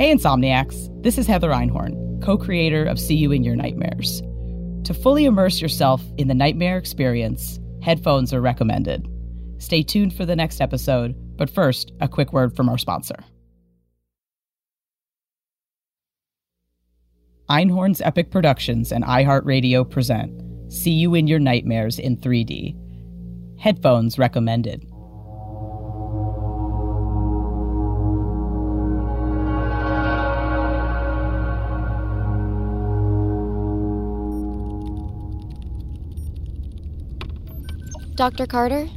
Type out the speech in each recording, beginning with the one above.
Hey, Insomniacs. This is Heather Einhorn, co creator of See You in Your Nightmares. To fully immerse yourself in the nightmare experience, headphones are recommended. Stay tuned for the next episode, but first, a quick word from our sponsor. Einhorn's Epic Productions and iHeartRadio present See You in Your Nightmares in 3D. Headphones recommended. Dr. Carter,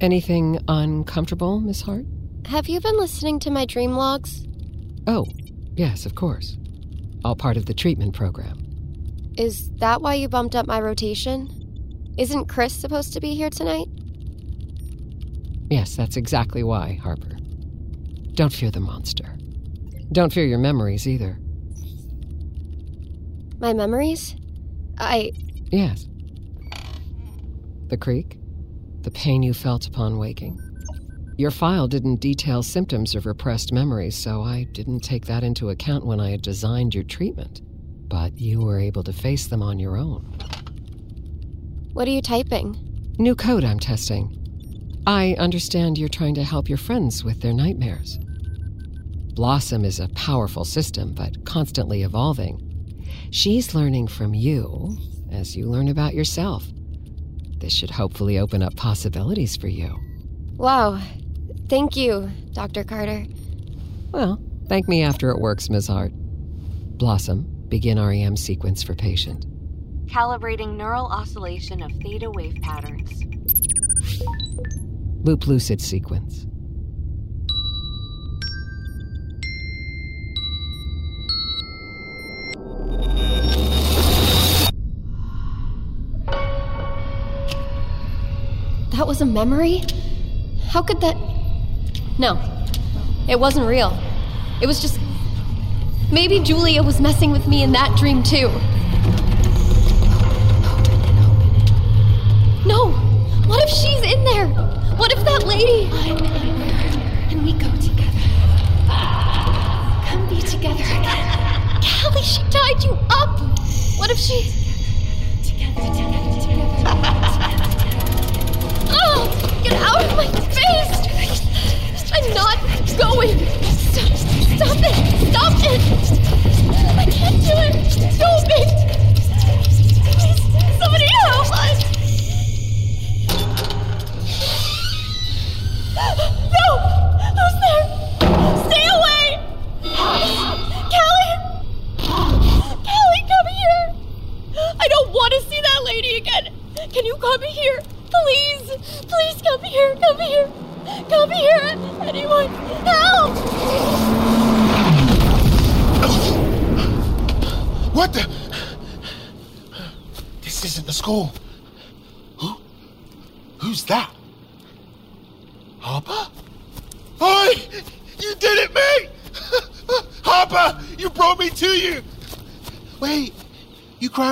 Anything uncomfortable, Miss Hart? have you been listening to my dream logs? Oh, yes, of course. All part of the treatment program. Is that why you bumped up my rotation? Isn't Chris supposed to be here tonight? Yes, that's exactly why, Harper. Don't fear the monster. Don't fear your memories either. My memories? I. Yes. The creak? The pain you felt upon waking? Your file didn't detail symptoms of repressed memories, so I didn't take that into account when I had designed your treatment. But you were able to face them on your own. What are you typing? New code I'm testing. I understand you're trying to help your friends with their nightmares. Blossom is a powerful system, but constantly evolving. She's learning from you as you learn about yourself. This should hopefully open up possibilities for you. Wow. Thank you, Dr. Carter. Well, thank me after it works, Ms. Hart. Blossom, begin REM sequence for patient. Calibrating neural oscillation of theta wave patterns. Loop lucid sequence. That was a memory? How could that. No. It wasn't real. It was just. Maybe Julia was messing with me in that dream, too. No! What if she's in there? What if that lady. and we go together. Come be together again. Callie, she tied you up! What if she. Together, together, together. Oh! Get out of my face! I'm not going! Stop, stop it! Stop it! I can't do it! It! Please, somebody help us!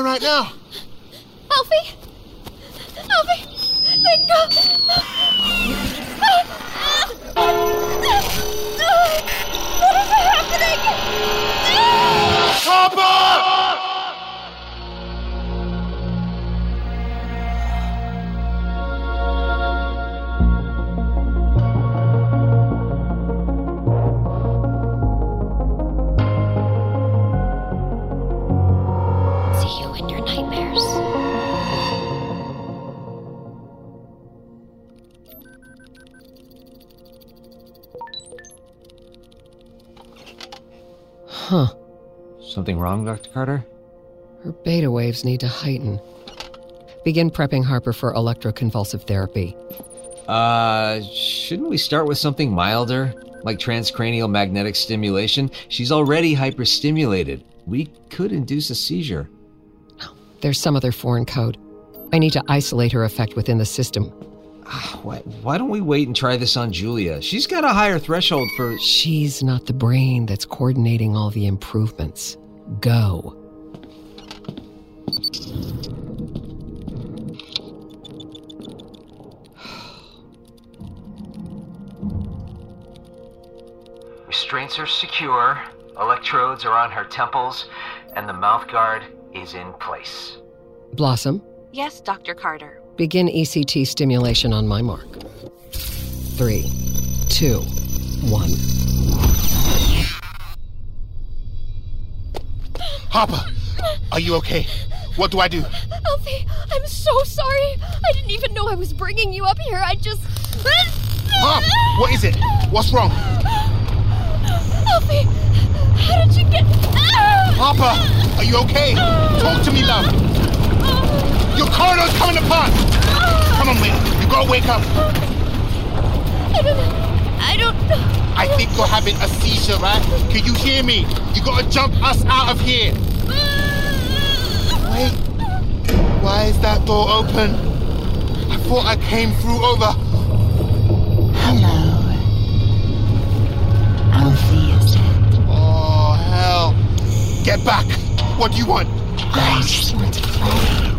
Right now? Something wrong, Dr. Carter? Her beta waves need to heighten. Begin prepping Harper for electroconvulsive therapy. Uh, shouldn't we start with something milder? Like transcranial magnetic stimulation? She's already hyperstimulated. We could induce a seizure. There's some other foreign code. I need to isolate her effect within the system. Ah, Why, why don't we wait and try this on Julia? She's got a higher threshold for. She's not the brain that's coordinating all the improvements. Go. Restraints are secure, electrodes are on her temples, and the mouth guard is in place. Blossom, Yes, Dr. Carter. begin ECT stimulation on my mark. Three, two, one. Harper, are you okay? What do I do? Alfie, I'm so sorry. I didn't even know I was bringing you up here. I just. Harp, what is it? What's wrong? Alfie, how did you get. Harper, are you okay? Talk to me, love. Your corridor's coming apart. Come on, Will. You gotta wake up. I don't know. I don't know. I think you're having a seizure, right? Can you hear me? You gotta jump us out of here. Wait. Why is that door open? I thought I came through over. Hello. Alfie is it? Oh, hell. Get back. What do you want? I just want to play.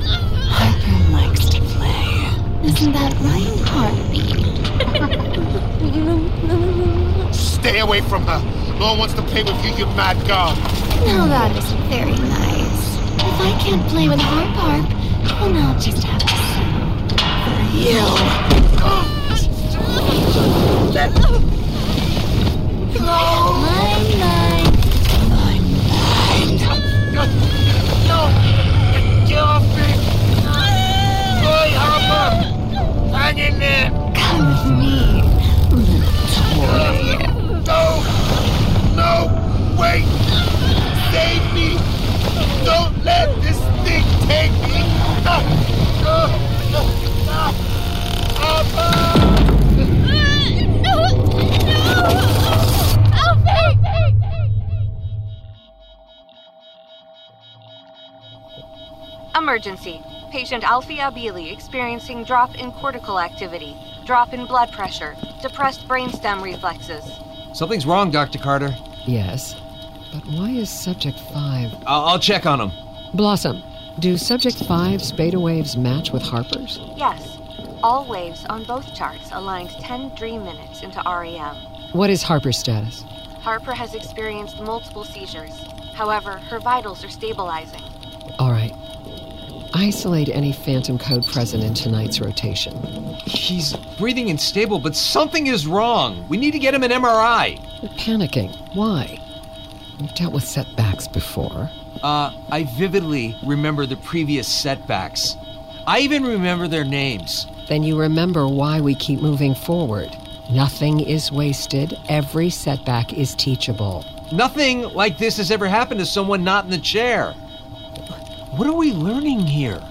Harper likes to play. Isn't that right, Heartbeat? Stay away from her. No one wants to play with you, you mad girl. Now that is very nice. If I can't play with Harp Harp, then I'll just have to sing for you. Mine, mine. Mine, mine. No! Get off me! Hey, Harper! Hang in there! With me, little toy. No! No! Wait! Save me! Don't let this thing take me! Ah! Ah! Ah! Harper! No! No! Alfie! Emergency. Patient Alfie Abili experiencing drop in cortical activity, drop in blood pressure, depressed brainstem reflexes. Something's wrong, Dr. Carter. Yes. But why is subject five? I'll, I'll check on him. Blossom, do subject five's beta waves match with Harper's? Yes, all waves on both charts aligned 10 dream minutes into REM. What is Harper's status? Harper has experienced multiple seizures. However, her vitals are stabilizing. All right. Isolate any phantom code present in tonight's rotation. He's breathing and stable, but something is wrong. We need to get him an MRI. You're panicking. Why? We've dealt with setbacks before. Uh, I vividly remember the previous setbacks. I even remember their names. Then you remember why we keep moving forward. Nothing is wasted. Every setback is teachable. Nothing like this has ever happened to someone not in the chair. What are we learning here?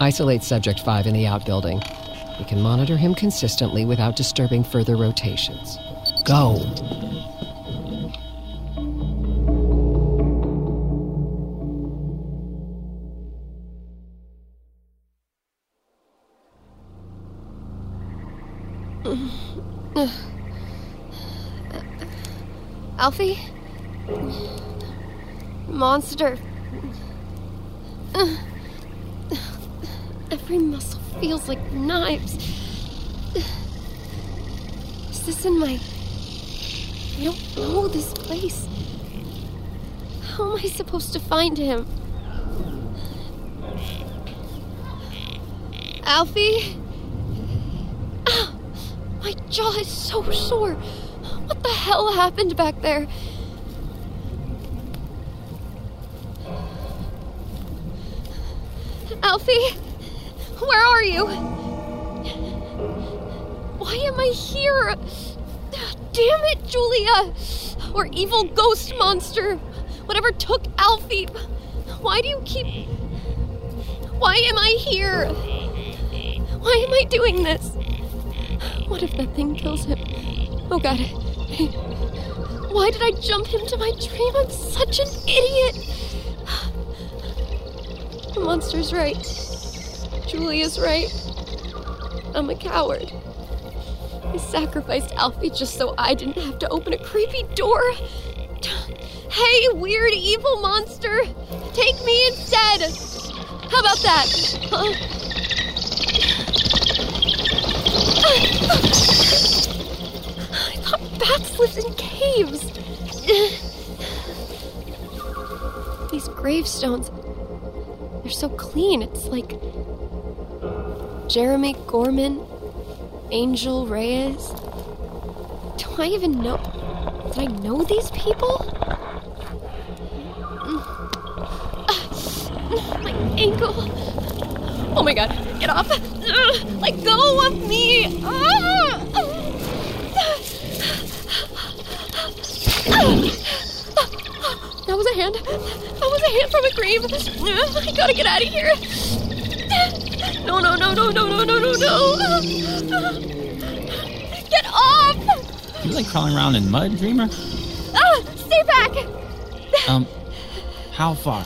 Isolate subject 5 in the outbuilding. We can monitor him consistently without disturbing further rotations. Go. Alfie? Monster. Every muscle feels like knives. Is this in my. I don't know this place. How am I supposed to find him? Alfie? Ow! My jaw is so sore. What the hell happened back there? Alfie? Where are you? Why am I here? Damn it, Julia! Or evil ghost monster! Whatever took Alfie! Why do you keep. Why am I here? Why am I doing this? What if that thing kills him? Oh god. Why did I jump into my dream? I'm such an idiot! The monster's right. Julia's right. I'm a coward. I sacrificed Alfie just so I didn't have to open a creepy door. Hey, weird evil monster! Take me instead! How about that? Huh? I thought bats live in caves. These gravestones, they're so clean. It's like Jeremy Gorman, Angel Reyes. Do I even know? Do I know these people? Mm. Uh, my ankle. Oh my god, get off. Uh, let go of me. Ah! That was a hand. That was a hand from a grave. I gotta get out of here. No, no, no, no, no, no, no, no, no. Get off! You like crawling around in mud, Dreamer? Ah, stay back! Um, how far?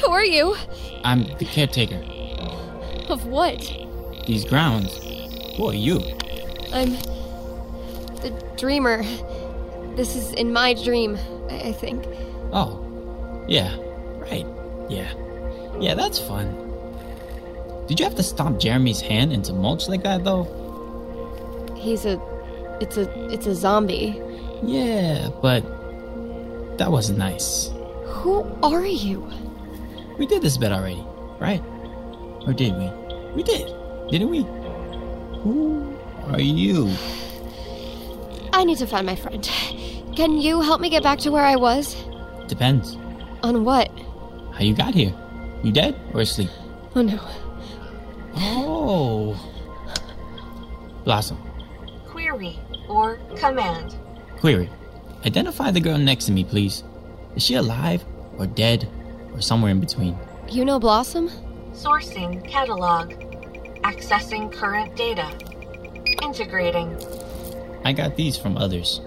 Who are you? I'm the caretaker. Of what? These grounds. Who are you? I'm the dreamer. This is in my dream, I I think. Oh, yeah, right. Yeah. Yeah, that's fun. Did you have to stomp Jeremy's hand into mulch like that, though? He's a. It's a. It's a zombie. Yeah, but that wasn't nice. Who are you? We did this bit already, right? Or did we? We did, didn't we? Who are you? I need to find my friend. Can you help me get back to where I was? Depends. On what? How you got here? You dead or asleep? Oh no. Oh. Blossom. Query or command. Query. Identify the girl next to me, please. Is she alive or dead or somewhere in between? You know Blossom? Sourcing catalog. Accessing current data. Integrating. I got these from others.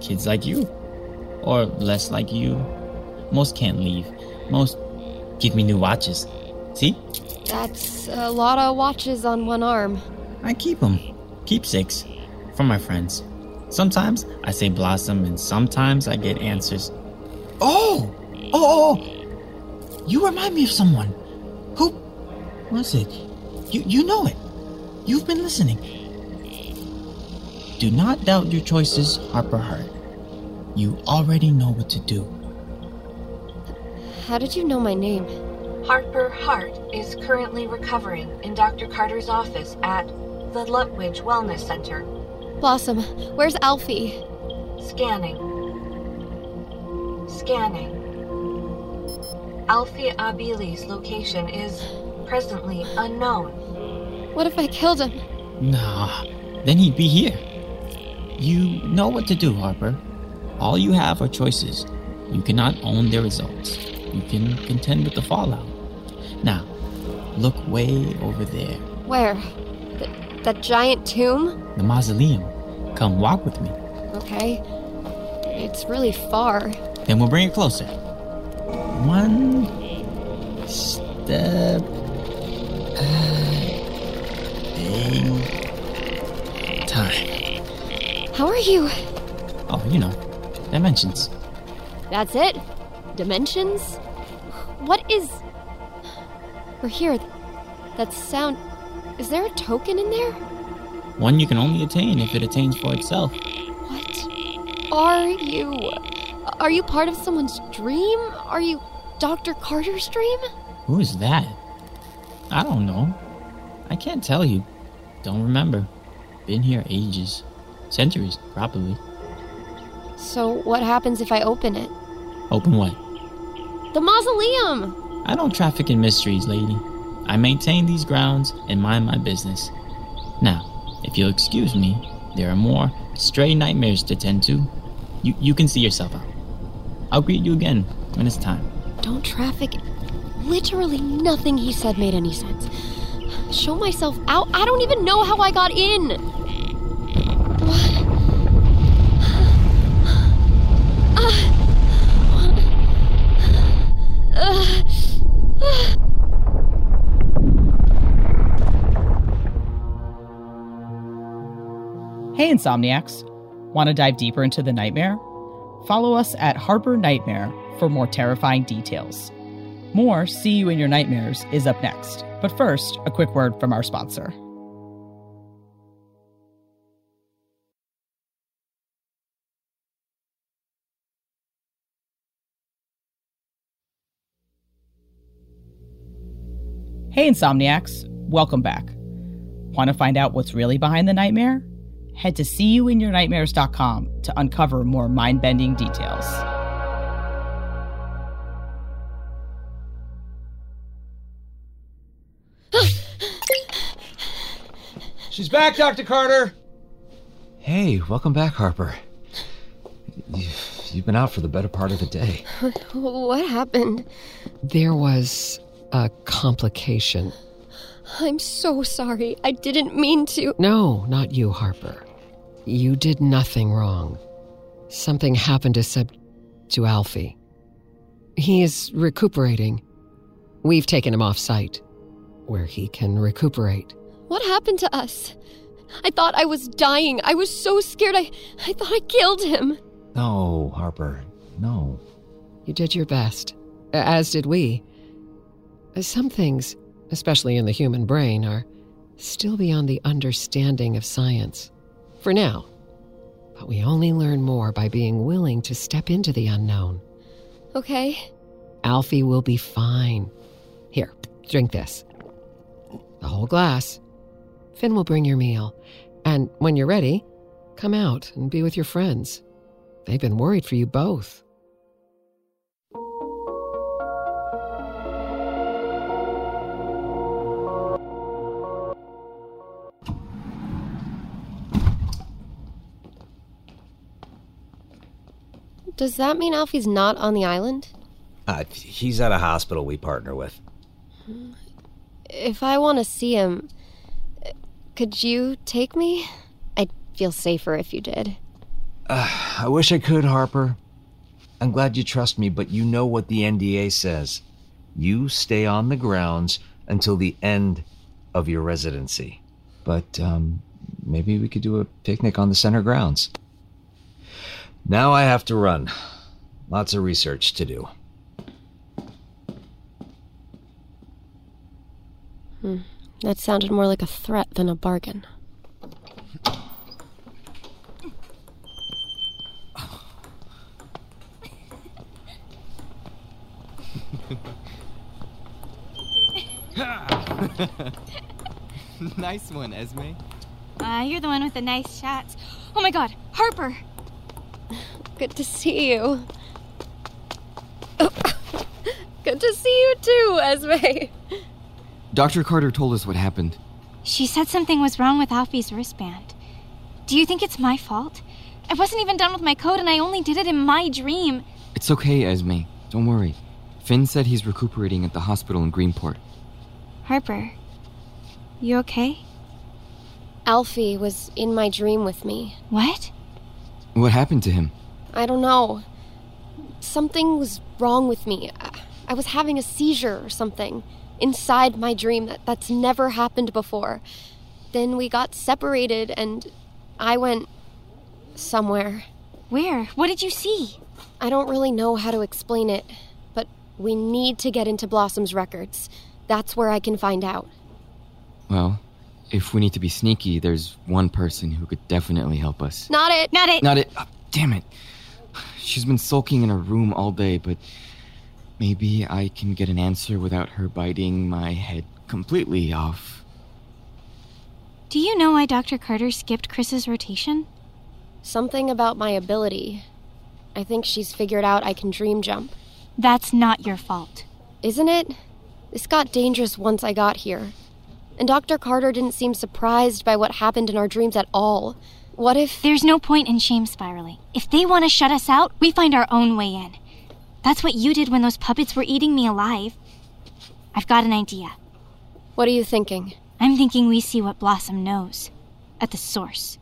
Kids like you. Or less like you. Most can't leave. Most give me new watches. See? That's a lot of watches on one arm. I keep them. Keepsakes. From my friends. Sometimes I say Blossom and sometimes I get answers. Oh! Oh! oh, oh. You remind me of someone. Who was it? You you know it. You've been listening. Do not doubt your choices, Harper Hart. You already know what to do. How did you know my name? Harper Hart is currently recovering in Dr. Carter's office at the Lutwidge Wellness Center. Blossom, where's Alfie? Scanning. Scanning. Alfie Abili's location is presently unknown. What if I killed him? Nah, then he'd be here. You know what to do, Harper. All you have are choices. You cannot own their results. You can contend with the fallout. Now, look way over there, Where? Th- that giant tomb? the mausoleum. Come walk with me. Okay. It's really far. Then we'll bring it closer. One step at time. How are you? Oh, you know, dimensions. That's it? Dimensions? What is. We're here. That sound. Is there a token in there? One you can only attain if it attains for itself. What are you? Are you part of someone's dream? Are you Dr. Carter's dream? Who is that? I don't know. I can't tell you. Don't remember. Been here ages. Centuries, probably. So, what happens if I open it? Open what? The mausoleum! I don't traffic in mysteries, lady. I maintain these grounds and mind my business. Now, if you'll excuse me, there are more stray nightmares to tend to. You, you can see yourself out. I'll greet you again when it's time. Don't traffic. Literally nothing he said made any sense. Show myself out? I don't even know how I got in! Hey, Insomniacs! Want to dive deeper into the nightmare? Follow us at Harbor Nightmare for more terrifying details. More See You in Your Nightmares is up next, but first, a quick word from our sponsor. Hey, Insomniacs! Welcome back. Want to find out what's really behind the nightmare? Head to seeyouinyournightmares.com to uncover more mind bending details. She's back, Dr. Carter! Hey, welcome back, Harper. You- You've been out for the better part of the day. What happened? There was a complication. I'm so sorry. I didn't mean to. No, not you, Harper. You did nothing wrong. Something happened to Seb. to Alfie. He is recuperating. We've taken him off site, where he can recuperate. What happened to us? I thought I was dying. I was so scared. I, I thought I killed him. No, Harper, no. You did your best, as did we. Some things, especially in the human brain, are still beyond the understanding of science. For now. But we only learn more by being willing to step into the unknown. Okay. Alfie will be fine. Here, drink this. The whole glass. Finn will bring your meal. And when you're ready, come out and be with your friends. They've been worried for you both. Does that mean Alfie's not on the island? Uh, he's at a hospital we partner with. If I want to see him, could you take me? I'd feel safer if you did. I wish I could, Harper. I'm glad you trust me, but you know what the NDA says. You stay on the grounds until the end of your residency. But um, maybe we could do a picnic on the center grounds. Now I have to run. Lots of research to do. That sounded more like a threat than a bargain. nice one, Esme. Uh, you're the one with the nice shots. Oh my god, Harper! Good to see you. Good to see you too, Esme. Dr. Carter told us what happened. She said something was wrong with Alfie's wristband. Do you think it's my fault? I wasn't even done with my code and I only did it in my dream. It's okay, Esme. Don't worry. Finn said he's recuperating at the hospital in Greenport. Harper, you okay? Alfie was in my dream with me. What? What happened to him? I don't know. Something was wrong with me. I- I was having a seizure or something inside my dream that that's never happened before. Then we got separated and I went somewhere. Where? What did you see? I don't really know how to explain it, but we need to get into Blossom's records. That's where I can find out. Well, if we need to be sneaky, there's one person who could definitely help us. Not it. Not it. Not it. ah, damn it. She's been sulking in her room all day, but maybe I can get an answer without her biting my head completely off. Do you know why Dr. Carter skipped Chris's rotation? Something about my ability. I think she's figured out I can dream jump. That's not your fault. Isn't it? This got dangerous once I got here. And Dr. Carter didn't seem surprised by what happened in our dreams at all. What if. There's no point in shame spiraling. If they want to shut us out, we find our own way in. That's what you did when those puppets were eating me alive. I've got an idea. What are you thinking? I'm thinking we see what Blossom knows at the source.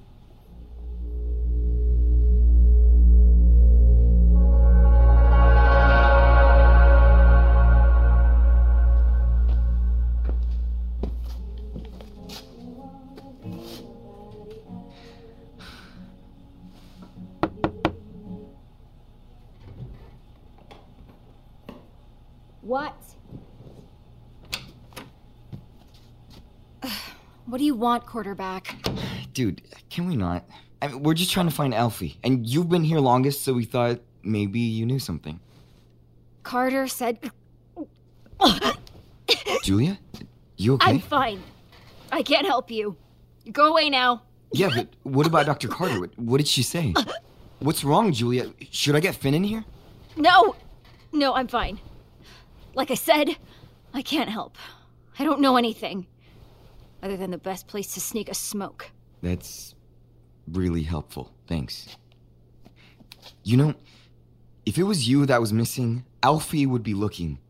What do you want, quarterback? Dude, can we not? I mean, we're just trying to find Alfie, and you've been here longest, so we thought maybe you knew something. Carter said. Julia? You okay? I'm fine. I can't help you. Go away now. Yeah, but what about Dr. Carter? What, what did she say? What's wrong, Julia? Should I get Finn in here? No! No, I'm fine. Like I said, I can't help. I don't know anything. Other than the best place to sneak a smoke. That's really helpful. Thanks. You know, if it was you that was missing, Alfie would be looking.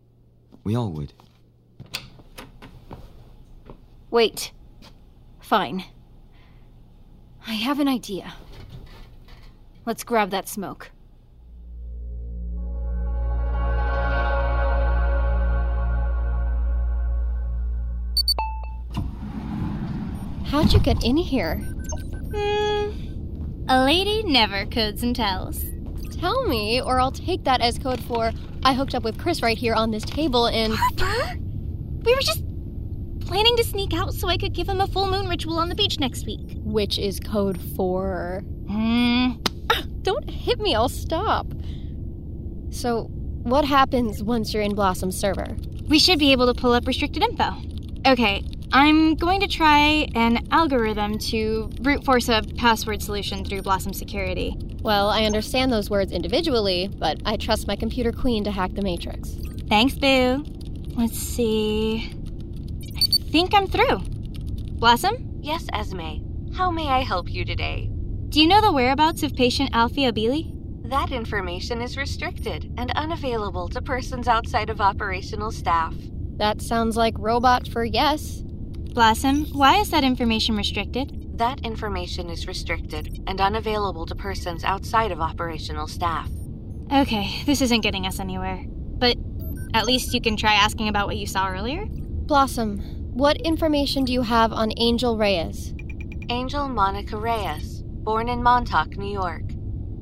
We all would. Wait. Fine. I have an idea. Let's grab that smoke. How'd you get in here? Hmm. A lady never codes and tells. Tell me, or I'll take that as code for I hooked up with Chris right here on this table and. Harper? We were just planning to sneak out so I could give him a full moon ritual on the beach next week. Which is code for. Hmm. Don't hit me, I'll stop. So, what happens once you're in Blossom's server? We should be able to pull up restricted info. Okay, I'm going to try an algorithm to brute force a password solution through Blossom Security. Well, I understand those words individually, but I trust my computer queen to hack the Matrix. Thanks, Boo. Let's see. I think I'm through. Blossom? Yes, Esme. How may I help you today? Do you know the whereabouts of patient Alfie Abili? That information is restricted and unavailable to persons outside of operational staff. That sounds like robot for yes. Blossom, why is that information restricted? That information is restricted and unavailable to persons outside of operational staff. Okay, this isn't getting us anywhere. But at least you can try asking about what you saw earlier. Blossom, what information do you have on Angel Reyes? Angel Monica Reyes, born in Montauk, New York.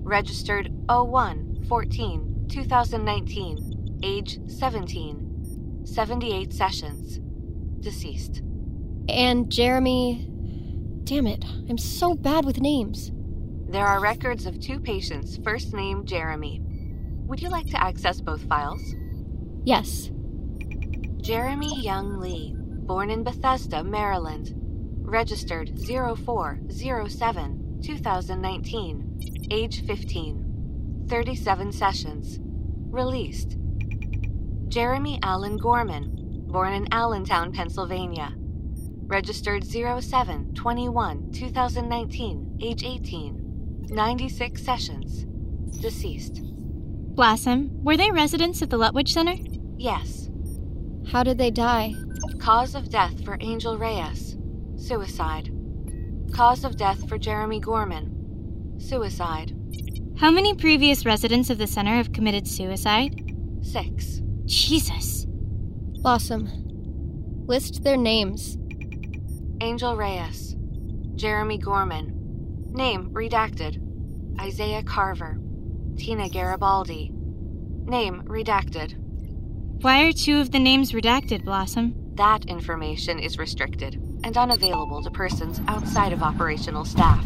Registered 01 14 2019. Age 17. 78 sessions. Deceased. And Jeremy. Damn it, I'm so bad with names. There are records of two patients, first name Jeremy. Would you like to access both files? Yes. Jeremy Young Lee, born in Bethesda, Maryland. Registered 0407 2019. Age 15. 37 sessions. Released. Jeremy Allen Gorman, born in Allentown, Pennsylvania. Registered 07 21 2019. Age 18. 96 sessions. Deceased. Blossom, were they residents of the Lutwidge Center? Yes. How did they die? Cause of death for Angel Reyes. Suicide. Cause of death for Jeremy Gorman. Suicide. How many previous residents of the center have committed suicide? Six. Jesus. Blossom. List their names. Angel Reyes. Jeremy Gorman. Name redacted. Isaiah Carver. Tina Garibaldi. Name redacted. Why are two of the names redacted, Blossom? That information is restricted and unavailable to persons outside of operational staff.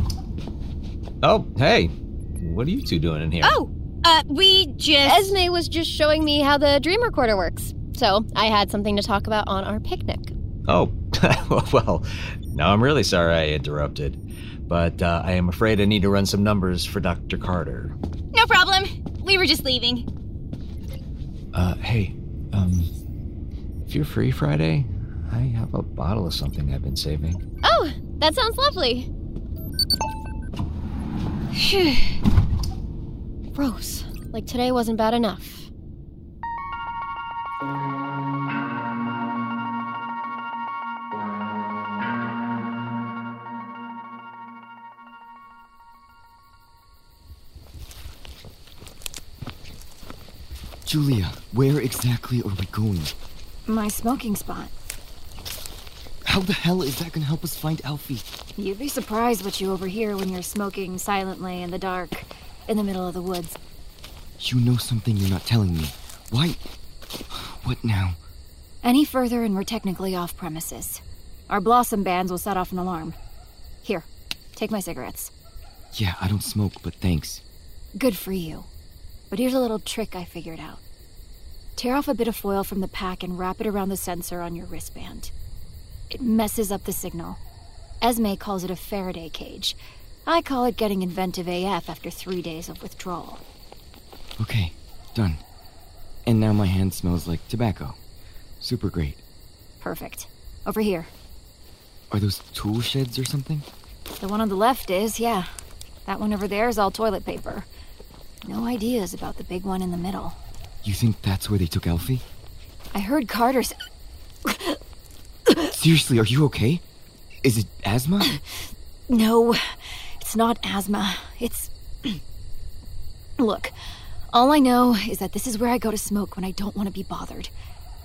Oh, hey. What are you two doing in here? Oh, uh, we just. Esme was just showing me how the dream recorder works. So I had something to talk about on our picnic. Oh, well, now I'm really sorry I interrupted. But uh, I am afraid I need to run some numbers for Dr. Carter. No problem. We were just leaving. Uh, hey, um, if you're free Friday, I have a bottle of something I've been saving. Oh, that sounds lovely. Gross. Like today wasn't bad enough. Julia, where exactly are we going? My smoking spot. How the hell is that gonna help us find Alfie? You'd be surprised what you overhear when you're smoking silently in the dark, in the middle of the woods. You know something you're not telling me. Why? What now? Any further, and we're technically off premises. Our blossom bands will set off an alarm. Here, take my cigarettes. Yeah, I don't smoke, but thanks. Good for you. But here's a little trick I figured out tear off a bit of foil from the pack and wrap it around the sensor on your wristband. It messes up the signal. Esme calls it a Faraday cage. I call it getting inventive AF after three days of withdrawal. Okay, done. And now my hand smells like tobacco. Super great. Perfect. Over here. Are those tool sheds or something? The one on the left is, yeah. That one over there is all toilet paper. No ideas about the big one in the middle. You think that's where they took Alfie? I heard Carter say. Seriously, are you okay? Is it asthma? No, it's not asthma. It's. Look, all I know is that this is where I go to smoke when I don't want to be bothered.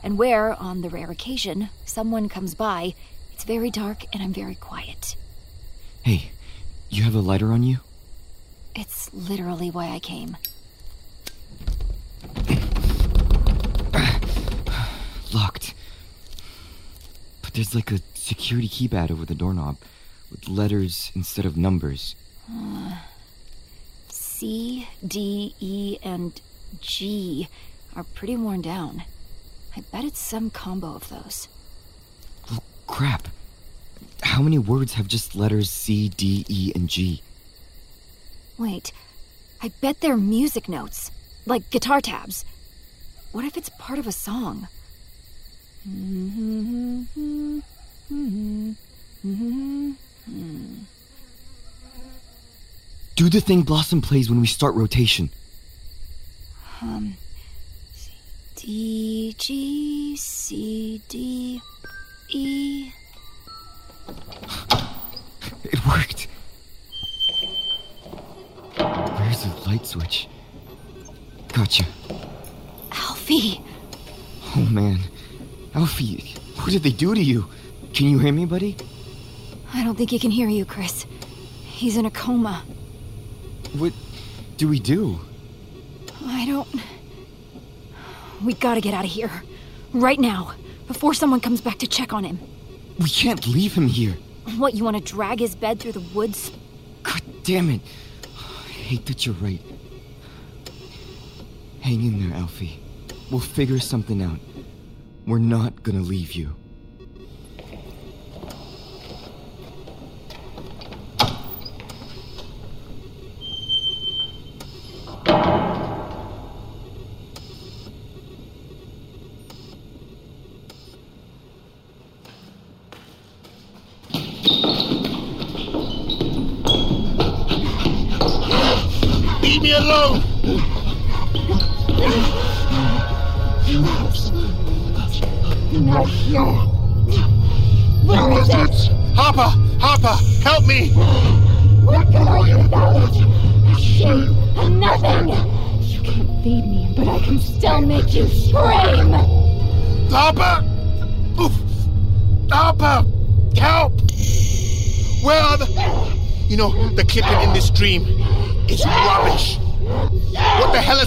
And where, on the rare occasion, someone comes by, it's very dark and I'm very quiet. Hey, you have a lighter on you? It's literally why I came. Locked. But there's like a security keypad over the doorknob with letters instead of numbers. Uh, C, D, E, and G are pretty worn down. I bet it's some combo of those. Crap. How many words have just letters C, D, E, and G? Wait, I bet they're music notes, like guitar tabs. What if it's part of a song? Do the thing Blossom plays when we start rotation. Um, D, G, C, D, E. It worked. Where's the light switch? Gotcha. Alfie! Oh man. Alfie, what did they do to you? Can you hear me, buddy? I don't think he can hear you, Chris. He's in a coma. What do we do? I don't. We gotta get out of here. Right now, before someone comes back to check on him. We can't leave him here. What, you want to drag his bed through the woods? God damn it. I hate that you're right. Hang in there, Alfie. We'll figure something out. We're not gonna leave you.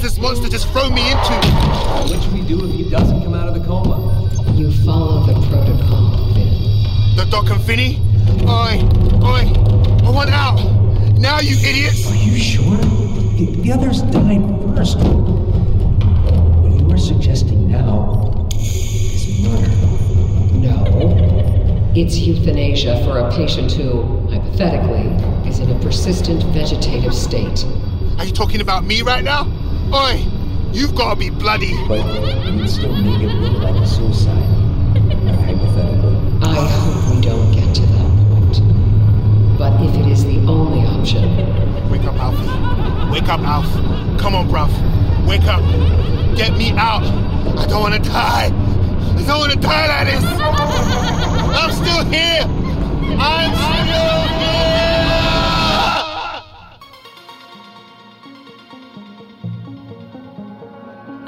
This monster just thrown me into? What should we do if he doesn't come out of the coma? You follow the protocol, Finn. The Doc and Finny? Oi! Oi! I want out! Now, you idiots! Are you sure? The, the others died first. What you are suggesting now is murder. No. It's euthanasia for a patient who, hypothetically, is in a persistent vegetative state. Are you talking about me right now? Oi! You've got to be bloody! But you'd still make it look like a suicide. Hypothetically. I hope we don't get to that point. But if it is the only option. Wake up, Alfie. Wake up, Alf. Come on, bruv. Wake up. Get me out. I don't want to die. I don't want to die like this. I'm still here. I'm still here.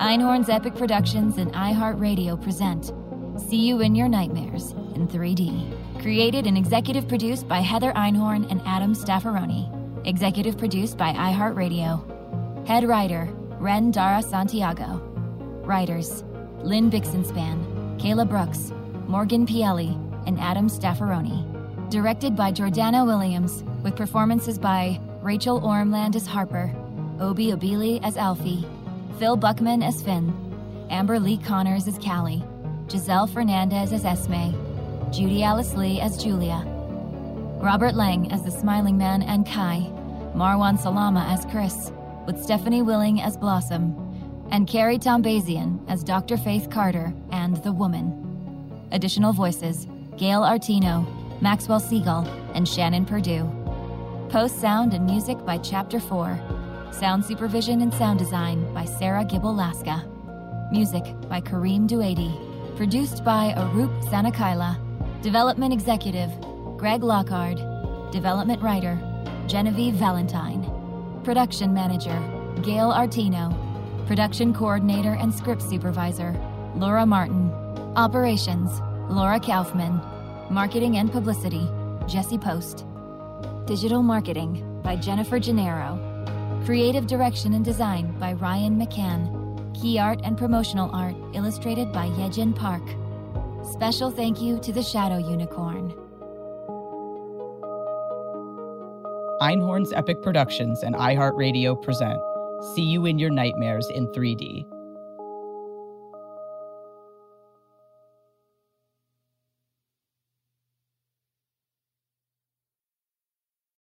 Einhorn's Epic Productions and iHeartRadio present See You in Your Nightmares in 3D. Created and executive produced by Heather Einhorn and Adam Staffaroni. Executive produced by iHeartRadio. Head writer Ren Dara Santiago. Writers Lynn Bixenspan, Kayla Brooks, Morgan Pielli, and Adam Staffaroni. Directed by Jordana Williams, with performances by Rachel Ormland as Harper, Obi Abili as Alfie, Phil Buckman as Finn, Amber Lee Connors as Callie, Giselle Fernandez as Esme, Judy Alice Lee as Julia, Robert Lang as the Smiling Man and Kai, Marwan Salama as Chris, with Stephanie Willing as Blossom, and Carrie Tombazian as Dr. Faith Carter and the Woman. Additional voices Gail Artino, Maxwell Siegel, and Shannon Purdue. Post sound and music by Chapter 4. Sound supervision and sound design by Sarah Gibble Laska. Music by Kareem Duady. Produced by Arup Sanakaila. Development executive Greg Lockard. Development writer Genevieve Valentine. Production manager Gail Artino. Production coordinator and script supervisor Laura Martin. Operations Laura Kaufman. Marketing and publicity Jesse Post. Digital marketing by Jennifer Gennaro. Creative direction and design by Ryan McCann. Key art and promotional art illustrated by Yejin Park. Special thank you to the Shadow Unicorn. Einhorn's Epic Productions and iHeartRadio present See You in Your Nightmares in 3D